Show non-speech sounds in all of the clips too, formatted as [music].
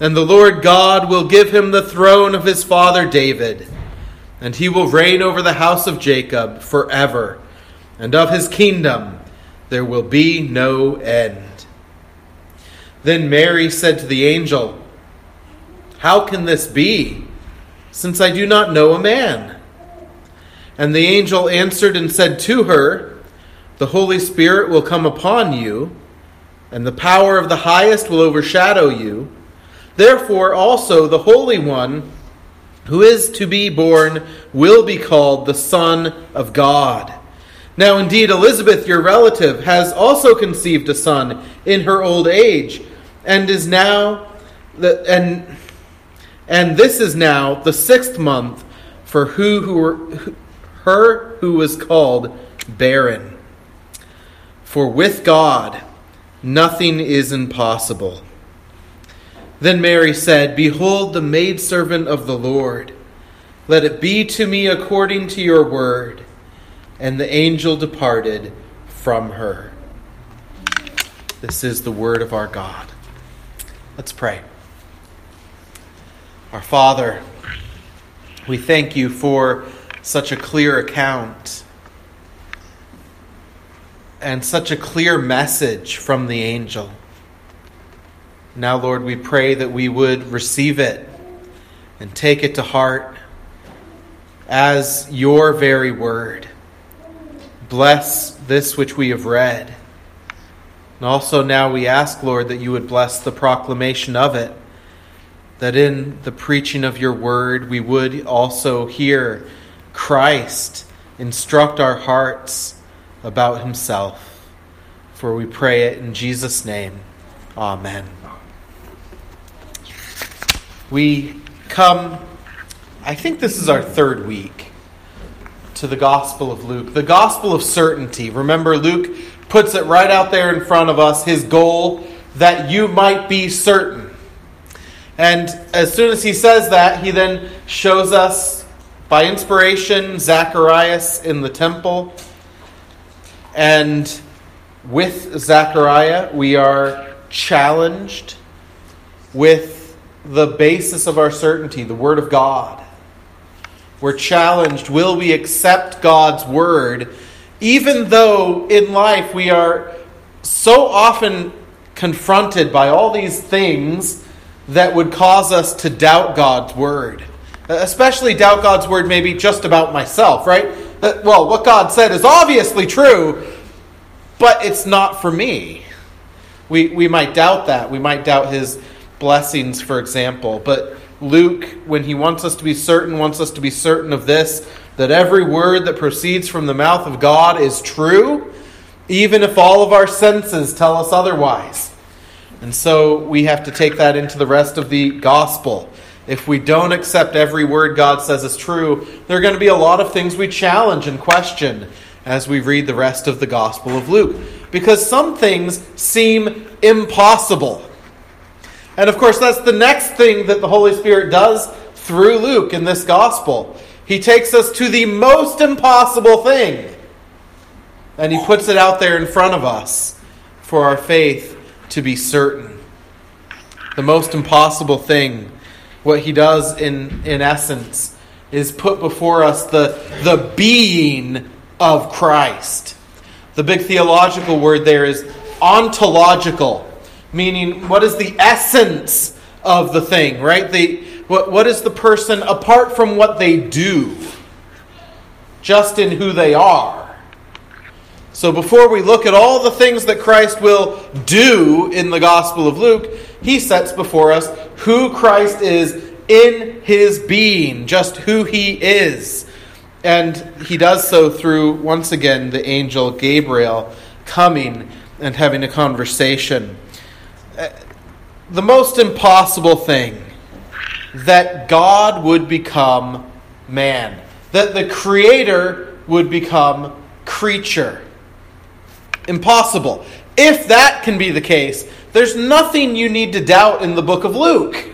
and the Lord God will give him the throne of his father David, and he will reign over the house of Jacob forever, and of his kingdom there will be no end. Then Mary said to the angel, How can this be, since I do not know a man? And the angel answered and said to her, The Holy Spirit will come upon you, and the power of the highest will overshadow you. Therefore, also the Holy One who is to be born will be called the Son of God. Now, indeed, Elizabeth, your relative, has also conceived a son in her old age, and is now the and and this is now the sixth month for who who were, her who was called barren. For with God nothing is impossible. Then Mary said, Behold the maidservant of the Lord. Let it be to me according to your word. And the angel departed from her. This is the word of our God. Let's pray. Our Father, we thank you for such a clear account and such a clear message from the angel. Now, Lord, we pray that we would receive it and take it to heart as your very word. Bless this which we have read. And also now we ask, Lord, that you would bless the proclamation of it, that in the preaching of your word we would also hear Christ instruct our hearts about himself. For we pray it in Jesus' name. Amen we come, I think this is our third week, to the Gospel of Luke. The Gospel of certainty. Remember, Luke puts it right out there in front of us, his goal that you might be certain. And as soon as he says that, he then shows us by inspiration Zacharias in the temple. And with Zechariah, we are challenged with the basis of our certainty, the Word of God. We're challenged will we accept God's Word, even though in life we are so often confronted by all these things that would cause us to doubt God's Word? Especially doubt God's Word, maybe just about myself, right? Uh, well, what God said is obviously true, but it's not for me. We, we might doubt that. We might doubt His blessings, for example. But Luke, when he wants us to be certain, wants us to be certain of this that every word that proceeds from the mouth of God is true, even if all of our senses tell us otherwise. And so we have to take that into the rest of the gospel. If we don't accept every word God says is true, there are going to be a lot of things we challenge and question as we read the rest of the Gospel of Luke. Because some things seem impossible. And of course, that's the next thing that the Holy Spirit does through Luke in this gospel. He takes us to the most impossible thing, and he puts it out there in front of us for our faith to be certain. The most impossible thing, what he does in, in essence, is put before us the, the being of Christ. The big theological word there is ontological meaning what is the essence of the thing, right? The, What, what is the person apart from what they do? Just in who they are. So before we look at all the things that Christ will do in the Gospel of Luke, he sets before us who Christ is in his being, just who he is. And he does so through, once again, the angel Gabriel coming and having a conversation. Uh, the most impossible thing that God would become man, that the Creator would become creature. Impossible. If that can be the case, there's nothing you need to doubt in the book of Luke.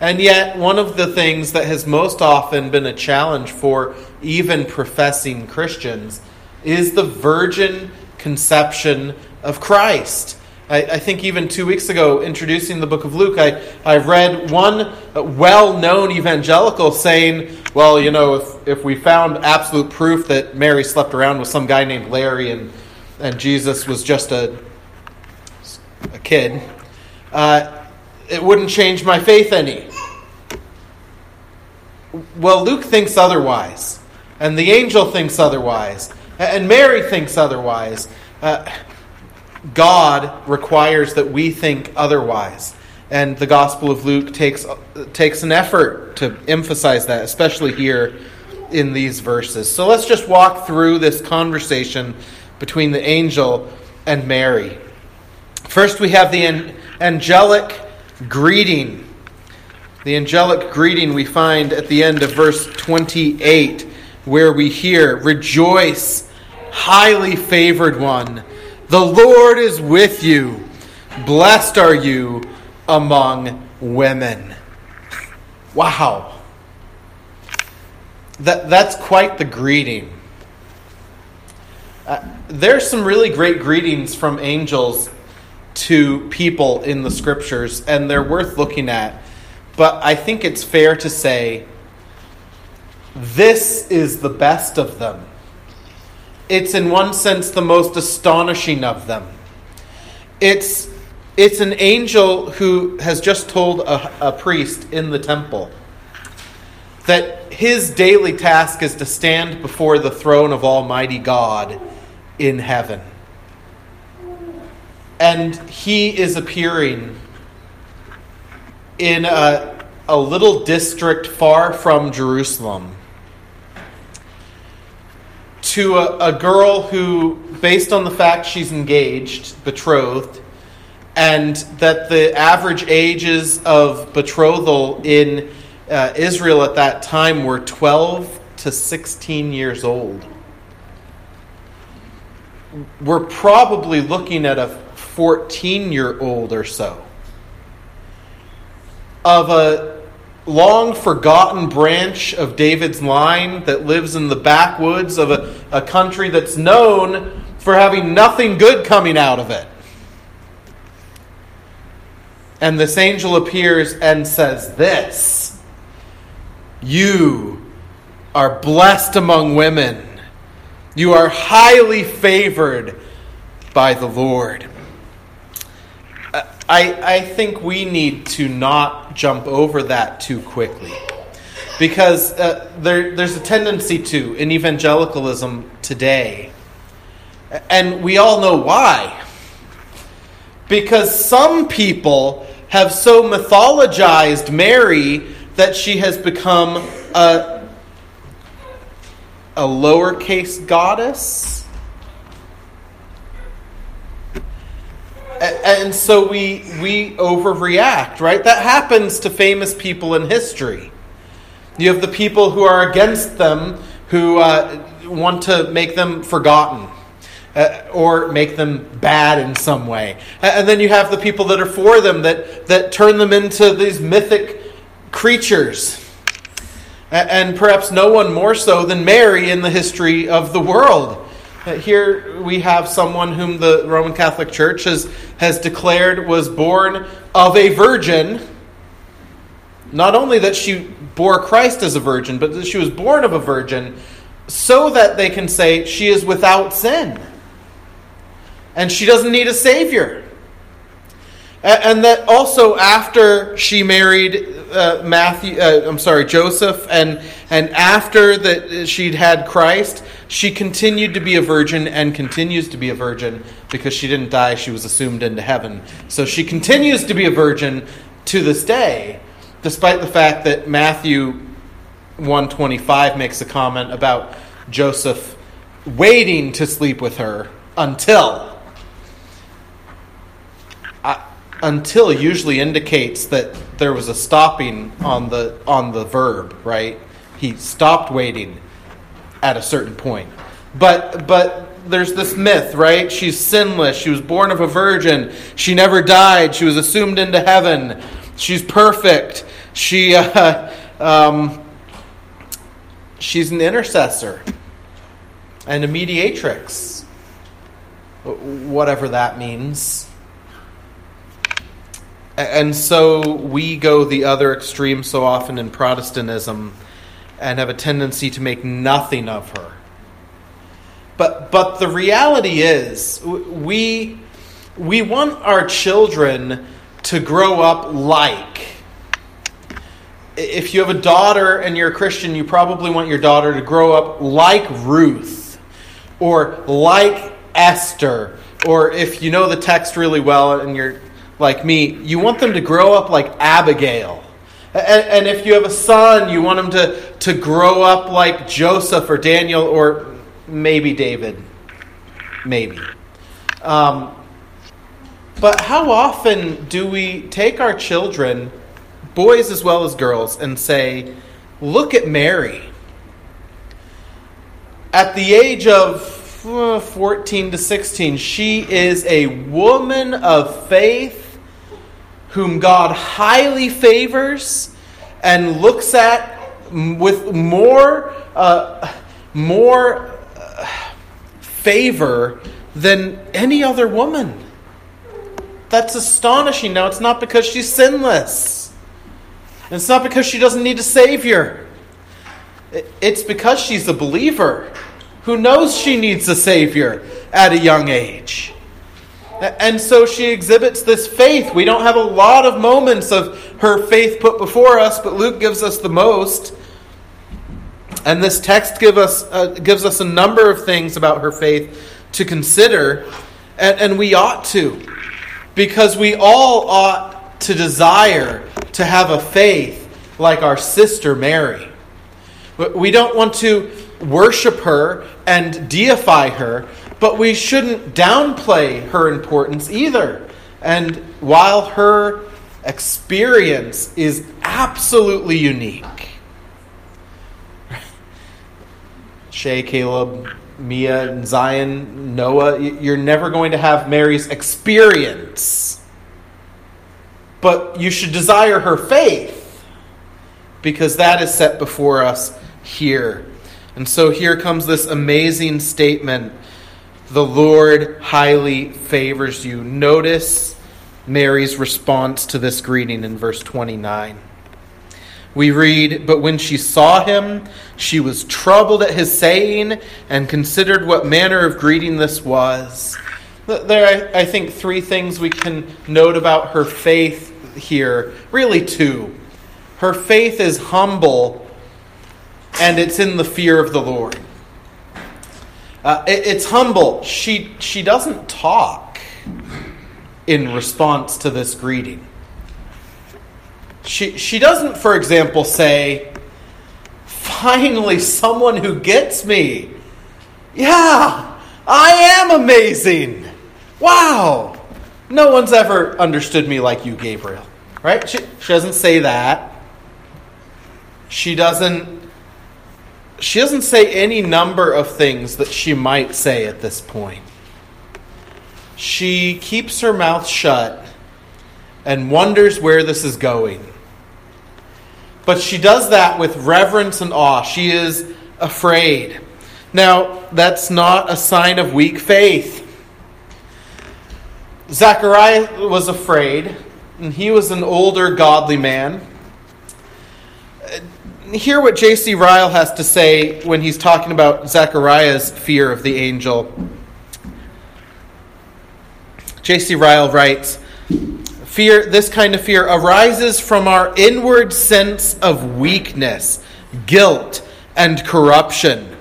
And yet, one of the things that has most often been a challenge for even professing Christians is the virgin conception of Christ. I, I, think even two weeks ago, introducing the book of Luke, I, I read one well known evangelical saying, well, you know, if, if we found absolute proof that Mary slept around with some guy named Larry and, and Jesus was just a, a kid, uh, it wouldn't change my faith any. Well, Luke thinks otherwise, and the angel thinks otherwise, and Mary thinks otherwise. Uh, God requires that we think otherwise. And the Gospel of Luke takes, takes an effort to emphasize that, especially here in these verses. So let's just walk through this conversation between the angel and Mary. First, we have the angelic greeting. The angelic greeting we find at the end of verse 28, where we hear, Rejoice, highly favored one, the Lord is with you. Blessed are you among women. Wow. That, that's quite the greeting. Uh, there's some really great greetings from angels to people in the scriptures, and they're worth looking at. But I think it's fair to say this is the best of them. It's, in one sense, the most astonishing of them. It's, it's an angel who has just told a, a priest in the temple that his daily task is to stand before the throne of Almighty God in heaven and he is appearing in a, a little district far from Jerusalem to a, a, girl who, based on the fact she's engaged, betrothed, and that the average ages of betrothal in uh, Israel at that time were 12 to 16 years old. We're probably looking at a 14 year old or so of a long forgotten branch of David's line that lives in the backwoods of a, a country that's known for having nothing good coming out of it. And this angel appears and says, This, you are blessed among women. You are highly favored by the Lord. I, I think we need to not jump over that too quickly. Because uh, there, there's a tendency to in evangelicalism today. And we all know why. Because some people have so mythologized Mary that she has become a, a lowercase goddess and so we we overreact, right? That happens to famous people in history. You have the people who are against them who uh, want to make them forgotten. Uh, or make them bad in some way. And then you have the people that are for them that, that turn them into these mythic creatures. And perhaps no one more so than Mary in the history of the world. Uh, here we have someone whom the Roman Catholic Church has, has declared was born of a virgin. Not only that she bore Christ as a virgin, but that she was born of a virgin so that they can say she is without sin. And she doesn't need a Savior. And that also after she married uh, Matthew, uh, I'm sorry, Joseph, and and after that she'd had Christ, she continued to be a virgin and continues to be a virgin because she didn't die; she was assumed into heaven. So she continues to be a virgin to this day, despite the fact that Matthew 125 makes a comment about Joseph waiting to sleep with her until until usually indicates that there was a stopping on the on the verb, right? He stopped waiting at a certain point. But but there's this myth, right? She's sinless. She was born of a virgin. She never died. She was assumed into heaven. She's perfect. She [laughs] uh, um, she's an intercessor and a mediatrix, whatever that means. And so we go the other extreme so often in Protestantism and have a tendency to make nothing of her. But, but the reality is, we, we want our children to grow up like. If you have a daughter and you're a Christian, you probably want your daughter to grow up like Ruth or like Esther. Or if you know the text really well and you're like me, you want them to grow up like Abigail. And, and if you have a son, you want him to, to grow up like Joseph or Daniel or maybe David. Maybe. Um, but how often do we take our children, boys as well as girls, and say, Look at Mary. At the age of uh, 14 to 16, she is a woman of faith whom God highly favors and looks at with more, uh, more uh, favor than any other woman. That's astonishing. Now, it's not because she's sinless, it's not because she doesn't need a Savior. It's because she's a believer who knows she needs a Savior at a young age. And so she exhibits this faith. We don't have a lot of moments of her faith put before us, but Luke gives us the most. And this text give us, uh, gives us a number of things about her faith to consider, and, and we ought to, because we all ought to desire to have a faith like our sister Mary. We don't want to worship her and deify her, but we shouldn't downplay her importance either. And while her experience is absolutely unique, [laughs] Shay, Caleb, Mia, and Zion, Noah, you're never going to have Mary's experience. But you should desire her faith because that is set before us here. And so here comes this amazing statement the Lord highly favors you. Notice Mary's response to this greeting in verse 29. We read, But when she saw him, she was troubled at his saying and considered what manner of greeting this was. There are, I think, three things we can note about her faith here. Really, two. Her faith is humble, and it's in the fear of the Lord. Uh, it, it's humble. She, she doesn't talk in response to this greeting. She, she doesn't, for example, say, Finally, someone who gets me. Yeah, I am amazing. Wow. No one's ever understood me like you, Gabriel. Right? She, she doesn't say that. She doesn't she doesn't say any number of things that she might say at this point. She keeps her mouth shut and wonders where this is going. But she does that with reverence and awe. She is afraid. Now, that's not a sign of weak faith. Zachariah was afraid, and he was an older, godly man hear what J.C. Ryle has to say when he's talking about Zechariah's fear of the angel. J.C. Ryle writes fear, this kind of fear arises from our inward sense of weakness, guilt, and corruption.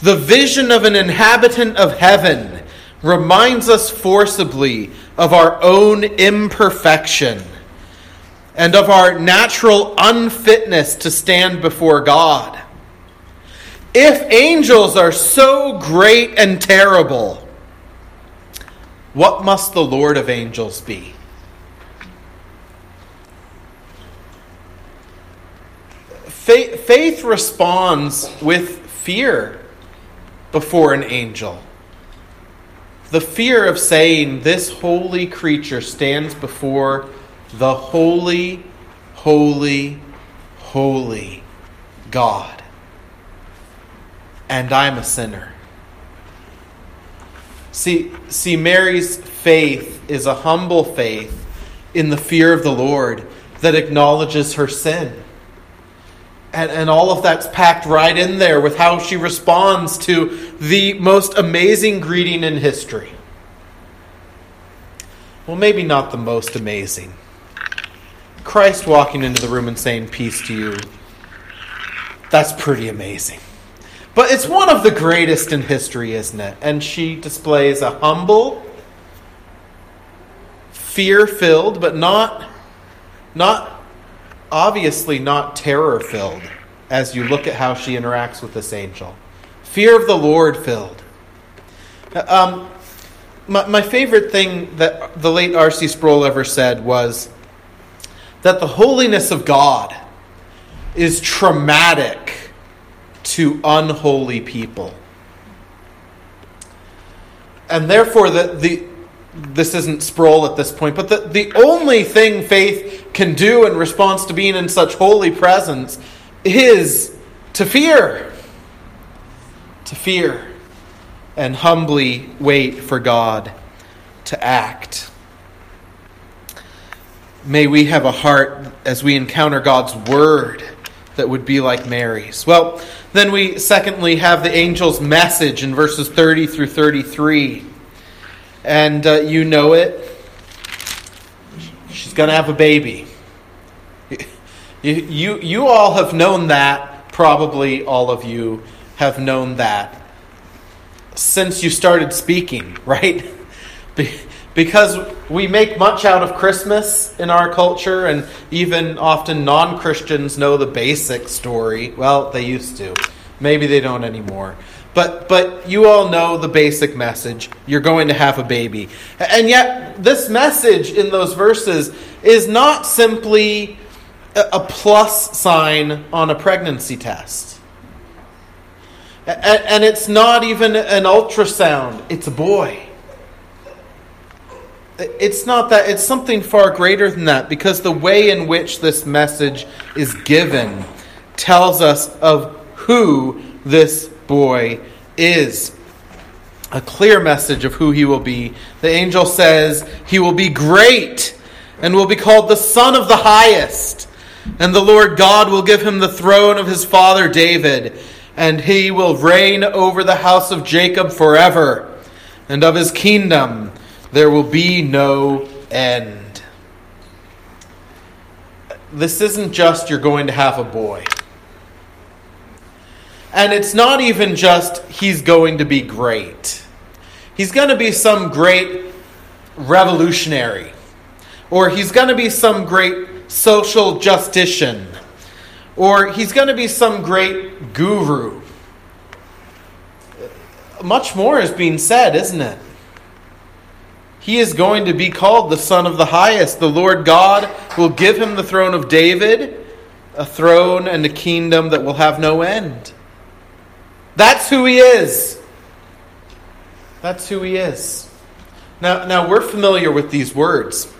The vision of an inhabitant of heaven reminds us forcibly of our own imperfection and of our natural unfitness to stand before God. If angels are so great and terrible, what must the Lord of angels be? Faith, faith responds with fear before an angel. The fear of saying, This holy creature stands before the holy, holy, holy God. And I'm a sinner. See, see, Mary's faith is a humble faith in the fear of the Lord that acknowledges her sin. And, and all of that's packed right in there with how she responds to the most amazing greeting in history. Well, maybe not the most amazing. Christ walking into the room and saying, Peace to you. That's pretty amazing. But it's one of the greatest in history, isn't it? And she displays a humble, fear filled, but not, not obviously not terror filled as you look at how she interacts with this angel. Fear of the Lord filled. Um, my, my favorite thing that the late R.C. Sproul ever said was that the holiness of God is traumatic to unholy people. And therefore, the, the, this isn't Sproul at this point, but the, the only thing faith can do in response to being in such holy presence is to fear. To fear and humbly wait for God to act. May we have a heart as we encounter God's word that would be like Mary's. Well, then we secondly have the angel's message in verses 30 through 33 and uh, you know it. She's going to have a baby. You, [laughs] you, you all have known that. Probably all of you have known that since you started speaking, [laughs] right? Because we make much out of Christmas in our culture, and even often non Christians know the basic story. Well, they used to. Maybe they don't anymore. But but you all know the basic message. You're going to have a baby. And yet this message in those verses is not simply a plus sign on a pregnancy test. And it's not even an ultrasound. It's a boy. It's not that, it's something far greater than that because the way in which this message is given tells us of who this boy is a clear message of who he will be. The angel says he will be great and will be called the Son of the Highest. And the Lord God will give him the throne of his father David, and he will reign over the house of Jacob forever, and of his kingdom there will be no end. This isn't just you're going to have a boy. And it's not even just he's going to be great. He's going to be some great revolutionary. Or he's going to be some great social justician. Or he's going to be some great guru. Much more is being said, isn't it? He is going to be called the Son of the Highest. The Lord God will give him the throne of David, a throne and a kingdom that will have no end. That's who he is. That's who he is. Now, now we're familiar with these words.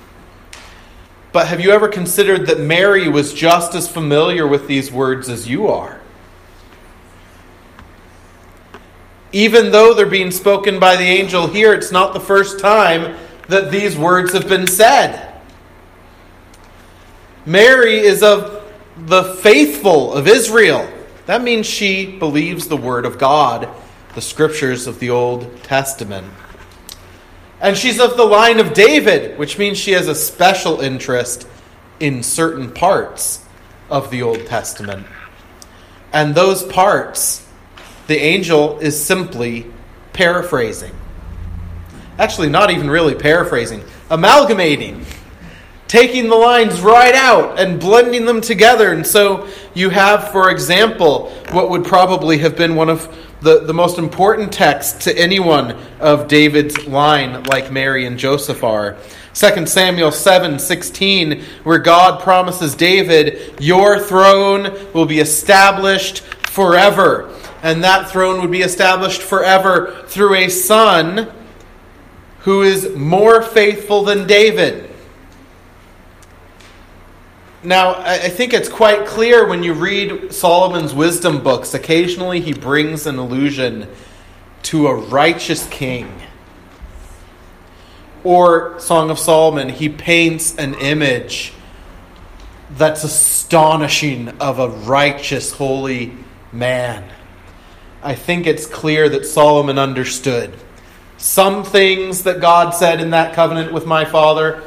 But have you ever considered that Mary was just as familiar with these words as you are? Even though they're being spoken by the angel here, it's not the first time that these words have been said. Mary is of the faithful of Israel. That means she believes the Word of God, the scriptures of the Old Testament. And she's of the line of David, which means she has a special interest in certain parts of the Old Testament. And those parts, the angel is simply paraphrasing. Actually, not even really paraphrasing, amalgamating, taking the lines right out and blending them together. And so you have, for example, what would probably have been one of the, the most important texts to anyone of David's line, like Mary and Joseph are. 2 Samuel 7 16, where God promises David, Your throne will be established forever. And that throne would be established forever through a son who is more faithful than David. Now, I think it's quite clear when you read Solomon's wisdom books, occasionally he brings an allusion to a righteous king. Or Song of Solomon, he paints an image that's astonishing of a righteous, holy man. I think it's clear that Solomon understood. Some things that God said in that covenant with my father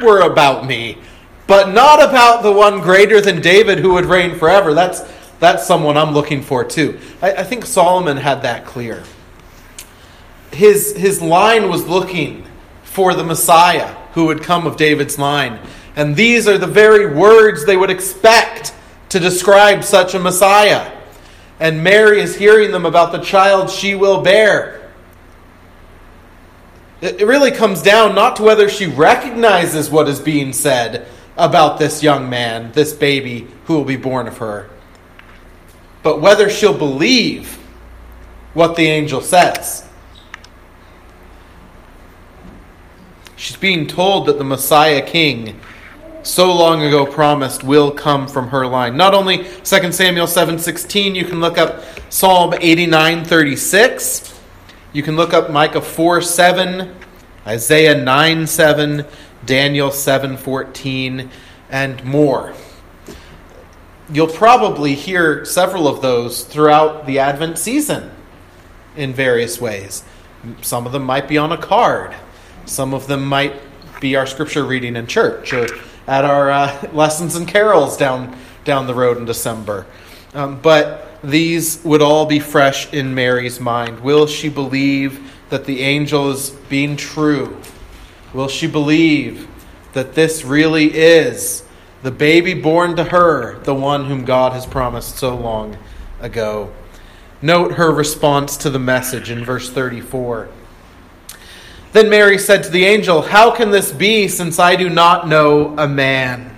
were about me but not about the one greater than David who would reign forever. That's, that's someone I'm looking for too. I, I think Solomon had that clear. His, his line was looking for the Messiah who would come of David's line. And these are the very words they would expect to describe such a Messiah. And Mary is hearing them about the child she will bear. It really comes down not to whether she recognizes what is being said, about this young man, this baby who will be born of her, but whether she'll believe what the angel says. She's being told that the Messiah King, so long ago promised, will come from her line. Not only 2 Samuel 7:16, you can look up Psalm 89:36. You can look up Micah 4:7, Isaiah 9:7, Daniel 7:14 and more. You'll probably hear several of those throughout the Advent season in various ways. Some of them might be on a card. Some of them might be our scripture reading in church or at our uh, [laughs] lessons and carols down down the road in December. Um, but these would all be fresh in Mary's mind. Will she believe that the angel is being true? Will she believe that this really is the baby born to her, the one whom God has promised so long ago? Note her response to the message in verse 34. Then Mary said to the angel, How can this be since I do not know a man?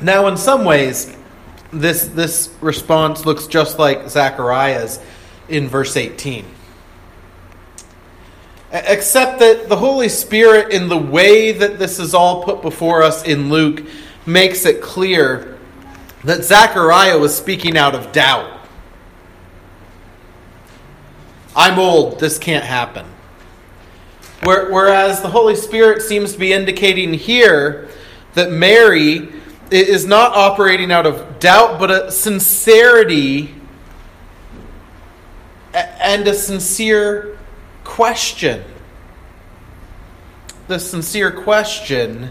Now, in some ways, this, this response looks just like Zechariah's in verse 18. Except that the Holy Spirit, in the way that this is all put before us in Luke, makes it clear that Zechariah was speaking out of doubt. I'm old, this can't happen. Whereas the Holy Spirit seems to be indicating here that Mary is not operating out of doubt, but a sincerity and a sincere question. The sincere question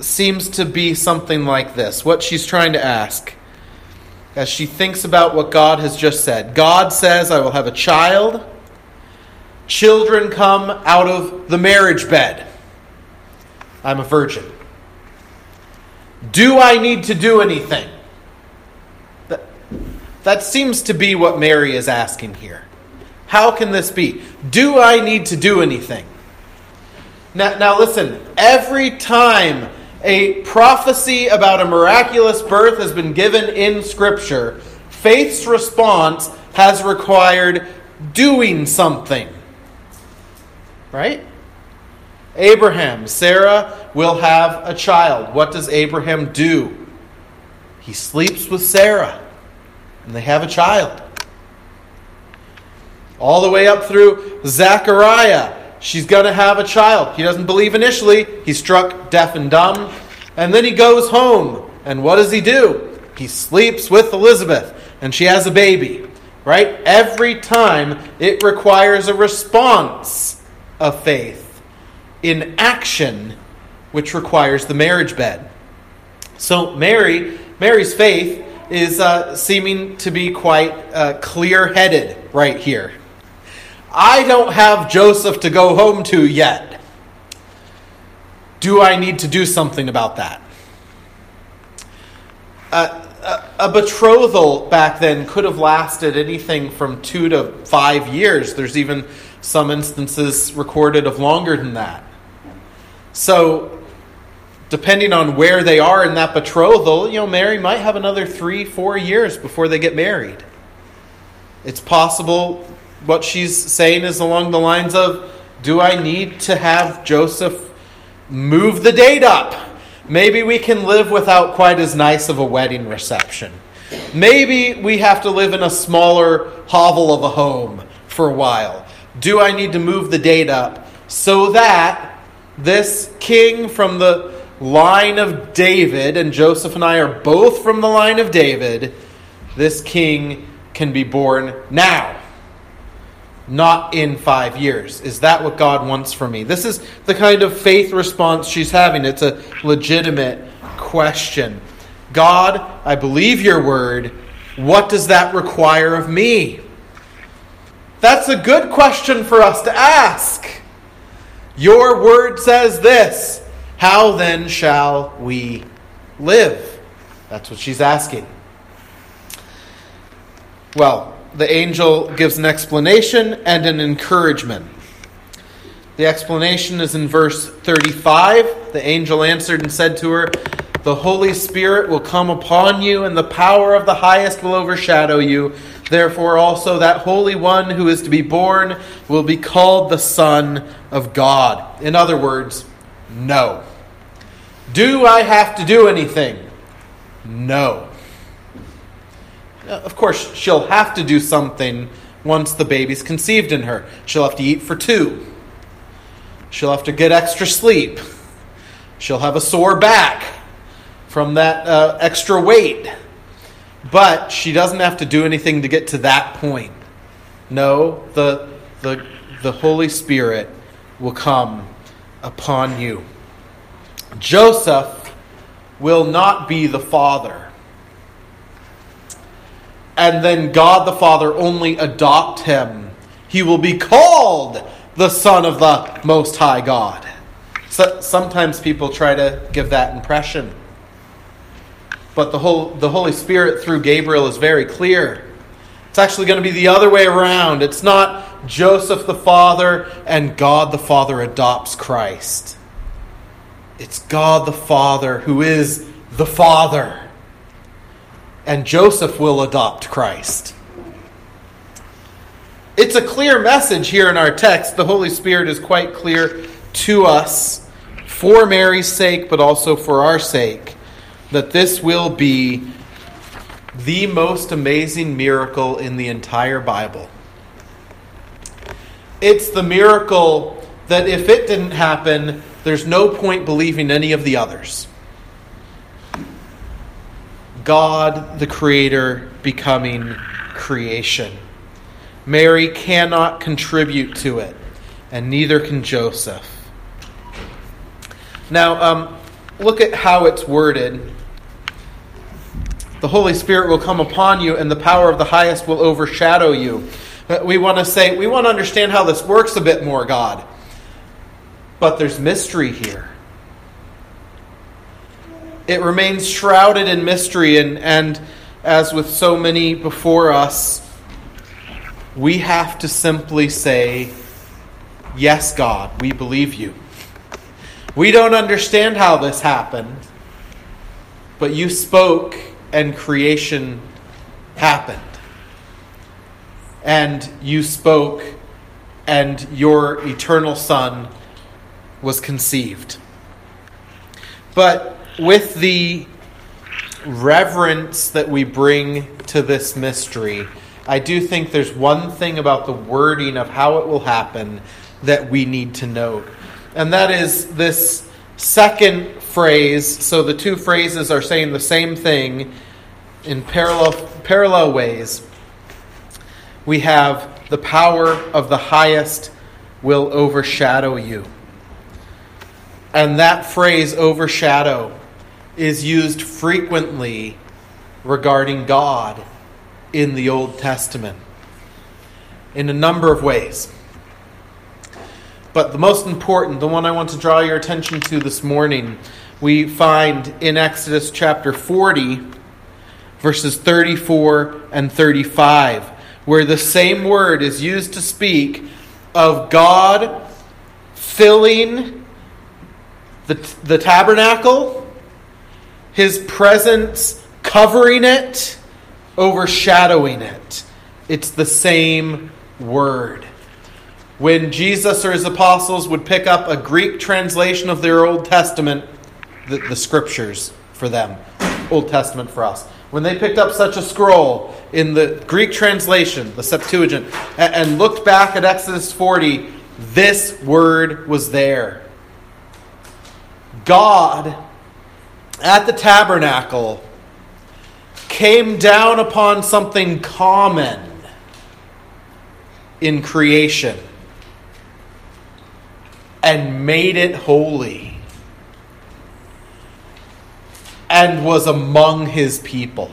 seems to be something like this what she's trying to ask as she thinks about what God has just said. God says, I will have a child. Children come out of the marriage bed. I'm a virgin. Do I need to do anything? That, that seems to be what Mary is asking here. How can this be? Do I need to do anything? Now, now listen, every time a prophecy about a miraculous birth has been given in Scripture, faith's response has required doing something. Right? Abraham, Sarah will have a child. What does Abraham do? He sleeps with Sarah, and they have a child all the way up through Zechariah. She's going to have a child. He doesn't believe initially. He's struck deaf and dumb. And then he goes home. And what does he do? He sleeps with Elizabeth, and she has a baby. right? Every time it requires a response of faith in action, which requires the marriage bed. So Mary, Mary's faith is uh, seeming to be quite uh, clear-headed right here. I don't have Joseph to go home to yet. Do I need to do something about that? Uh, a, a betrothal back then could have lasted anything from two to five years. There's even some instances recorded of longer than that. So, depending on where they are in that betrothal, you know, Mary might have another three, four years before they get married. It's possible what she's saying is along the lines of Do I need to have Joseph move the date up? Maybe we can live without quite as nice of a wedding reception. Maybe we have to live in a smaller hovel of a home for a while. Do I need to move the date up so that this king from the line of David, and Joseph and I are both from the line of David, this king can be born now, not in five years. Is that what God wants for me? This is the kind of faith response she's having. It's a legitimate question. God, I believe your word. What does that require of me? That's a good question for us to ask. Your word says this. How then shall we live? That's what she's asking. Well, the angel gives an explanation and an encouragement. The explanation is in verse 35. The angel answered and said to her, The Holy Spirit will come upon you, and the power of the highest will overshadow you. Therefore, also that Holy One who is to be born will be called the Son of God. In other words, no. Do I have to do anything? No. Of course, she'll have to do something once the baby's conceived in her. She'll have to eat for two. She'll have to get extra sleep. She'll have a sore back from that uh, extra weight. But she doesn't have to do anything to get to that point. No, the, the, the Holy Spirit will come upon you. Joseph will not be the father. And then God the Father only adopt him. He will be called the Son of the Most High God. So, sometimes people try to give that impression. But the, whole, the Holy Spirit through Gabriel is very clear. It's actually going to be the other way around. It's not Joseph the Father and God the Father adopts Christ. It's God the Father who is the Father. And Joseph will adopt Christ. It's a clear message here in our text. The Holy Spirit is quite clear to us for Mary's sake, but also for our sake, that this will be the most amazing miracle in the entire Bible. It's the miracle that if it didn't happen, there's no point believing any of the others. God, the Creator, becoming creation. Mary cannot contribute to it, and neither can Joseph. Now, um, look at how it's worded. The Holy Spirit will come upon you, and the power of the highest will overshadow you. We want to say, we want to understand how this works a bit more, God. But there's mystery here. It remains shrouded in mystery, and, and as with so many before us, we have to simply say, Yes, God, we believe you. We don't understand how this happened, but you spoke and creation happened. And you spoke, and your eternal Son was conceived. But with the reverence that we bring to this mystery, I do think there's one thing about the wording of how it will happen that we need to note. And that is this second phrase. So the two phrases are saying the same thing in parallel, parallel ways. we have the power of the highest will overshadow you. And that phrase, overshadow, is used frequently regarding God in the Old Testament in a number of ways. But the most important, the one I want to draw your attention to this morning, we find in Exodus chapter 40, verses 34 and 35, where the same word is used to speak of God filling the, the tabernacle, his presence covering it, overshadowing it. It's the same word. When Jesus or his apostles would pick up a Greek translation of their Old Testament, the, the scriptures for them, Old Testament for us, when they picked up such a scroll in the Greek translation, the Septuagint, and, and looked back at Exodus 40, this word was there. God at the tabernacle came down upon something common in creation and made it holy and was among his people.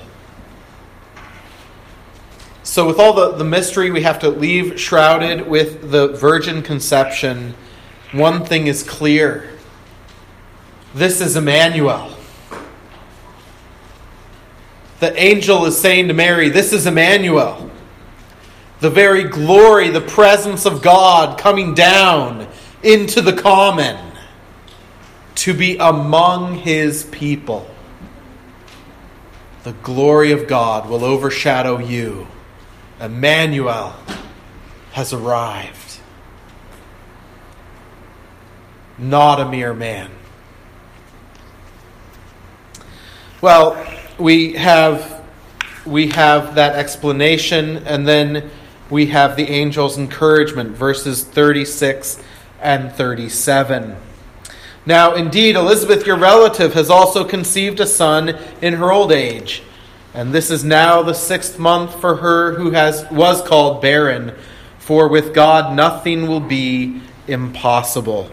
So, with all the, the mystery we have to leave shrouded with the virgin conception, one thing is clear this is Emmanuel. The angel is saying to Mary, This is Emmanuel. The very glory, the presence of God coming down into the common to be among his people. The glory of God will overshadow you. Emmanuel has arrived. Not a mere man. Well, we have we have that explanation and then we have the angel's encouragement verses 36 and 37. Now, indeed, Elizabeth, your relative, has also conceived a son in her old age, and this is now the sixth month for her who has was called barren, for with God nothing will be impossible.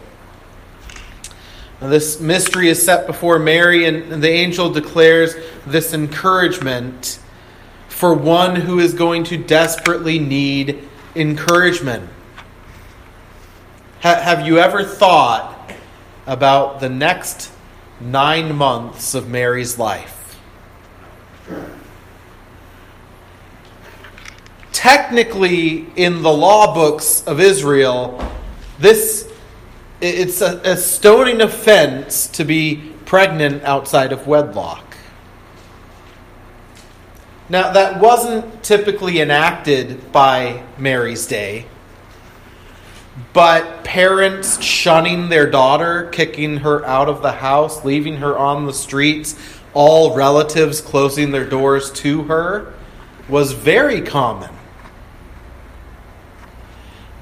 This mystery is set before Mary, and the angel declares this encouragement for one who is going to desperately need encouragement. Ha- have you ever thought about the next nine months of Mary's life? Technically, in the law books of Israel, this it's a, a stoning offense to be pregnant outside of wedlock. Now, that wasn't typically enacted by Mary's day, but parents shunning their daughter, kicking her out of the house, leaving her on the streets, all relatives closing their doors to her, was very common.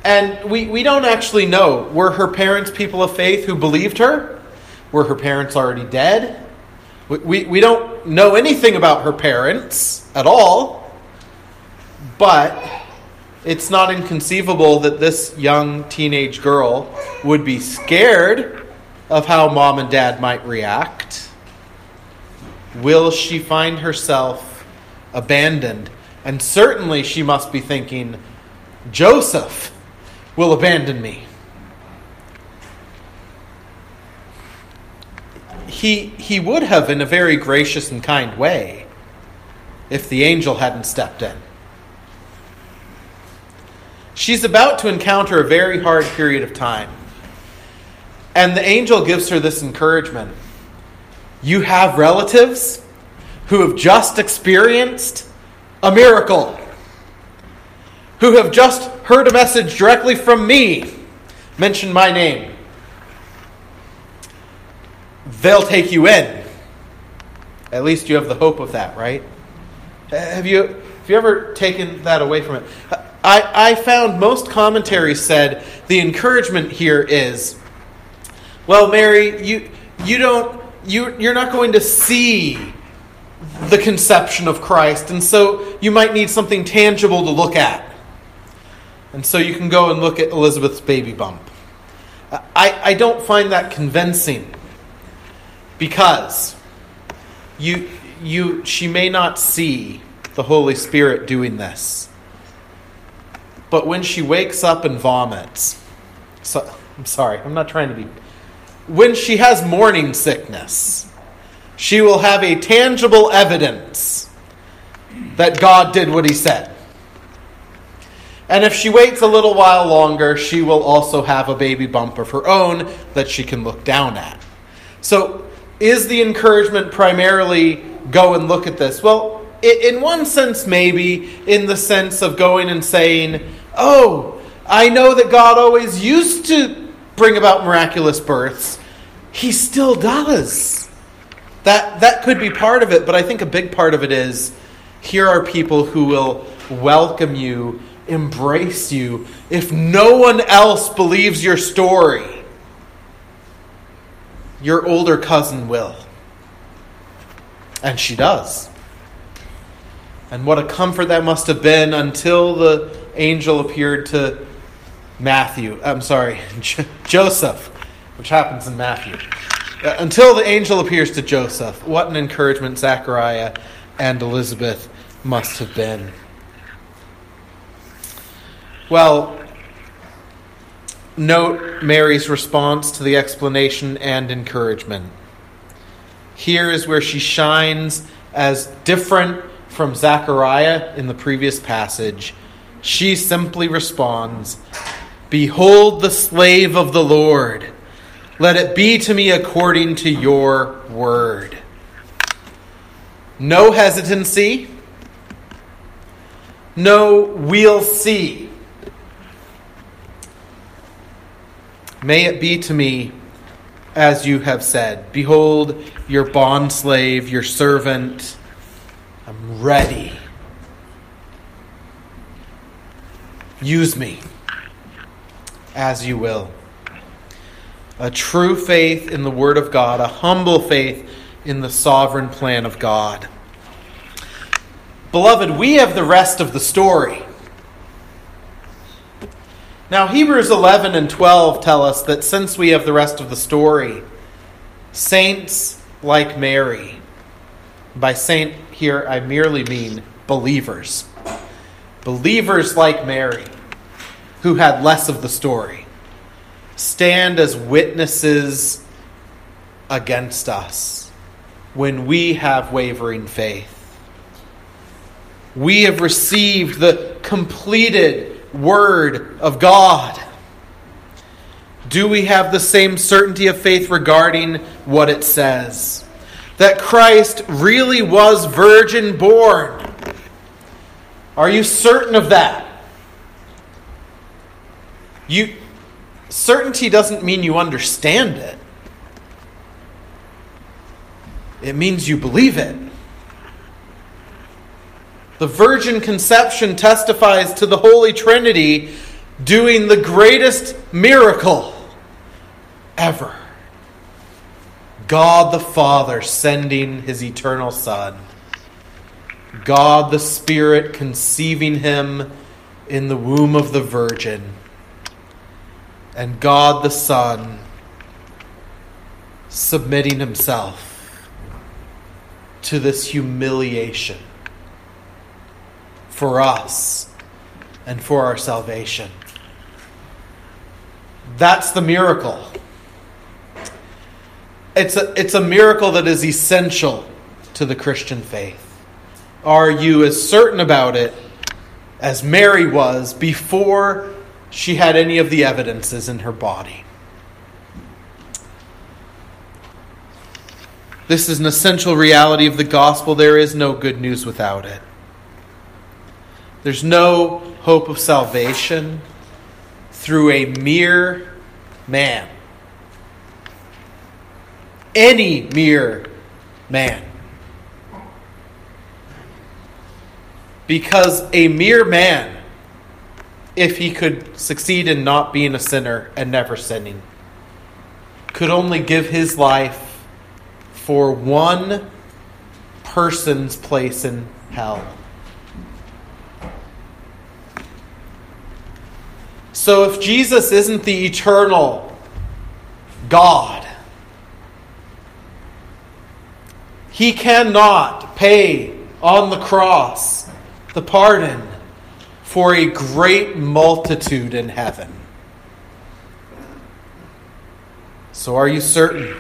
And we, we don't actually know. Were her parents people of faith who believed her? Were her parents already dead? We, we, we don't know anything about her parents at all. But it's not inconceivable that this young teenage girl would be scared of how mom and dad might react. Will she find herself abandoned? And certainly she must be thinking, Joseph will abandon me. He, he would have in a very gracious and kind way if the angel hadn't stepped in. She's about to encounter a very hard period of time. And the angel gives her this encouragement You have relatives who have just experienced a miracle who have just heard a message directly from me mention my name. They'll take you in. At least you have the hope of that, right? Have you, have you ever taken that away from it? I, I found most commentaries said the encouragement here is well, Mary, you, you don't, you, you're not going to see the conception of Christ, and so you might need something tangible to look at. And so you can go and look at Elizabeth's baby bump. I, I don't find that convincing because you, you, she may not see the Holy Spirit doing this. But when she wakes up and vomits, so, I'm sorry, I'm not trying to be. When she has morning sickness, she will have a tangible evidence that God did what he said. And if she waits a little while longer, she will also have a baby bump of her own that she can look down at. So, is the encouragement primarily go and look at this? Well, in one sense, maybe, in the sense of going and saying, Oh, I know that God always used to bring about miraculous births. He still does. That, that could be part of it, but I think a big part of it is here are people who will welcome you embrace you if no one else believes your story. Your older cousin will. And she does. And what a comfort that must have been until the angel appeared to Matthew. I'm sorry, [laughs] Joseph, which happens in Matthew. Uh, until the angel appears to Joseph. What an encouragement Zachariah and Elizabeth must have been. Well, note Mary's response to the explanation and encouragement. Here is where she shines as different from Zechariah in the previous passage. She simply responds, Behold the slave of the Lord. Let it be to me according to your word. No hesitancy. No, we'll see. May it be to me as you have said. Behold, your bondslave, your servant. I'm ready. Use me as you will. A true faith in the Word of God, a humble faith in the sovereign plan of God. Beloved, we have the rest of the story. Now, Hebrews 11 and 12 tell us that since we have the rest of the story, saints like Mary, by saint here I merely mean believers, believers like Mary, who had less of the story, stand as witnesses against us when we have wavering faith. We have received the completed Word of God? Do we have the same certainty of faith regarding what it says? That Christ really was virgin born. Are you certain of that? You certainty doesn't mean you understand it. It means you believe it. The virgin conception testifies to the Holy Trinity doing the greatest miracle ever. God the Father sending his eternal Son. God the Spirit conceiving him in the womb of the Virgin. And God the Son submitting himself to this humiliation for us and for our salvation. That's the miracle. It's a, it's a miracle that is essential to the Christian faith. Are you as certain about it as Mary was before she had any of the evidences in her body? This is an essential reality of the gospel. There is no good news without it. There's no hope of salvation through a mere man. Any mere man. Because a mere man, if he could succeed in not being a sinner and never sinning, could only give his life for one person's place in hell. So if Jesus isn't the eternal God, he cannot pay on the cross the pardon for a great multitude in heaven. So are you certain?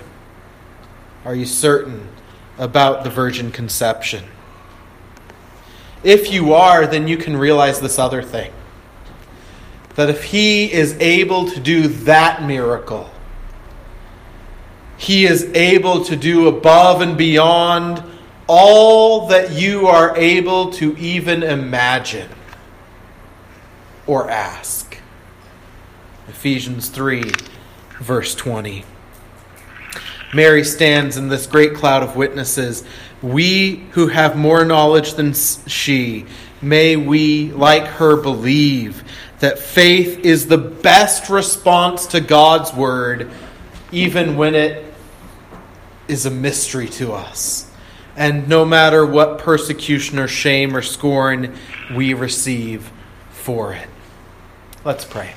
Are you certain about the virgin conception? If you are, then you can realize this other thing that if he is able to do that miracle, he is able to do above and beyond all that you are able to even imagine or ask. Ephesians 3, verse 20. Mary stands in this great cloud of witnesses. We who have more knowledge than she, may we, like her, believe that faith is the best response to God's word, even when it is a mystery to us. And no matter what persecution or shame or scorn we receive for it. Let's pray.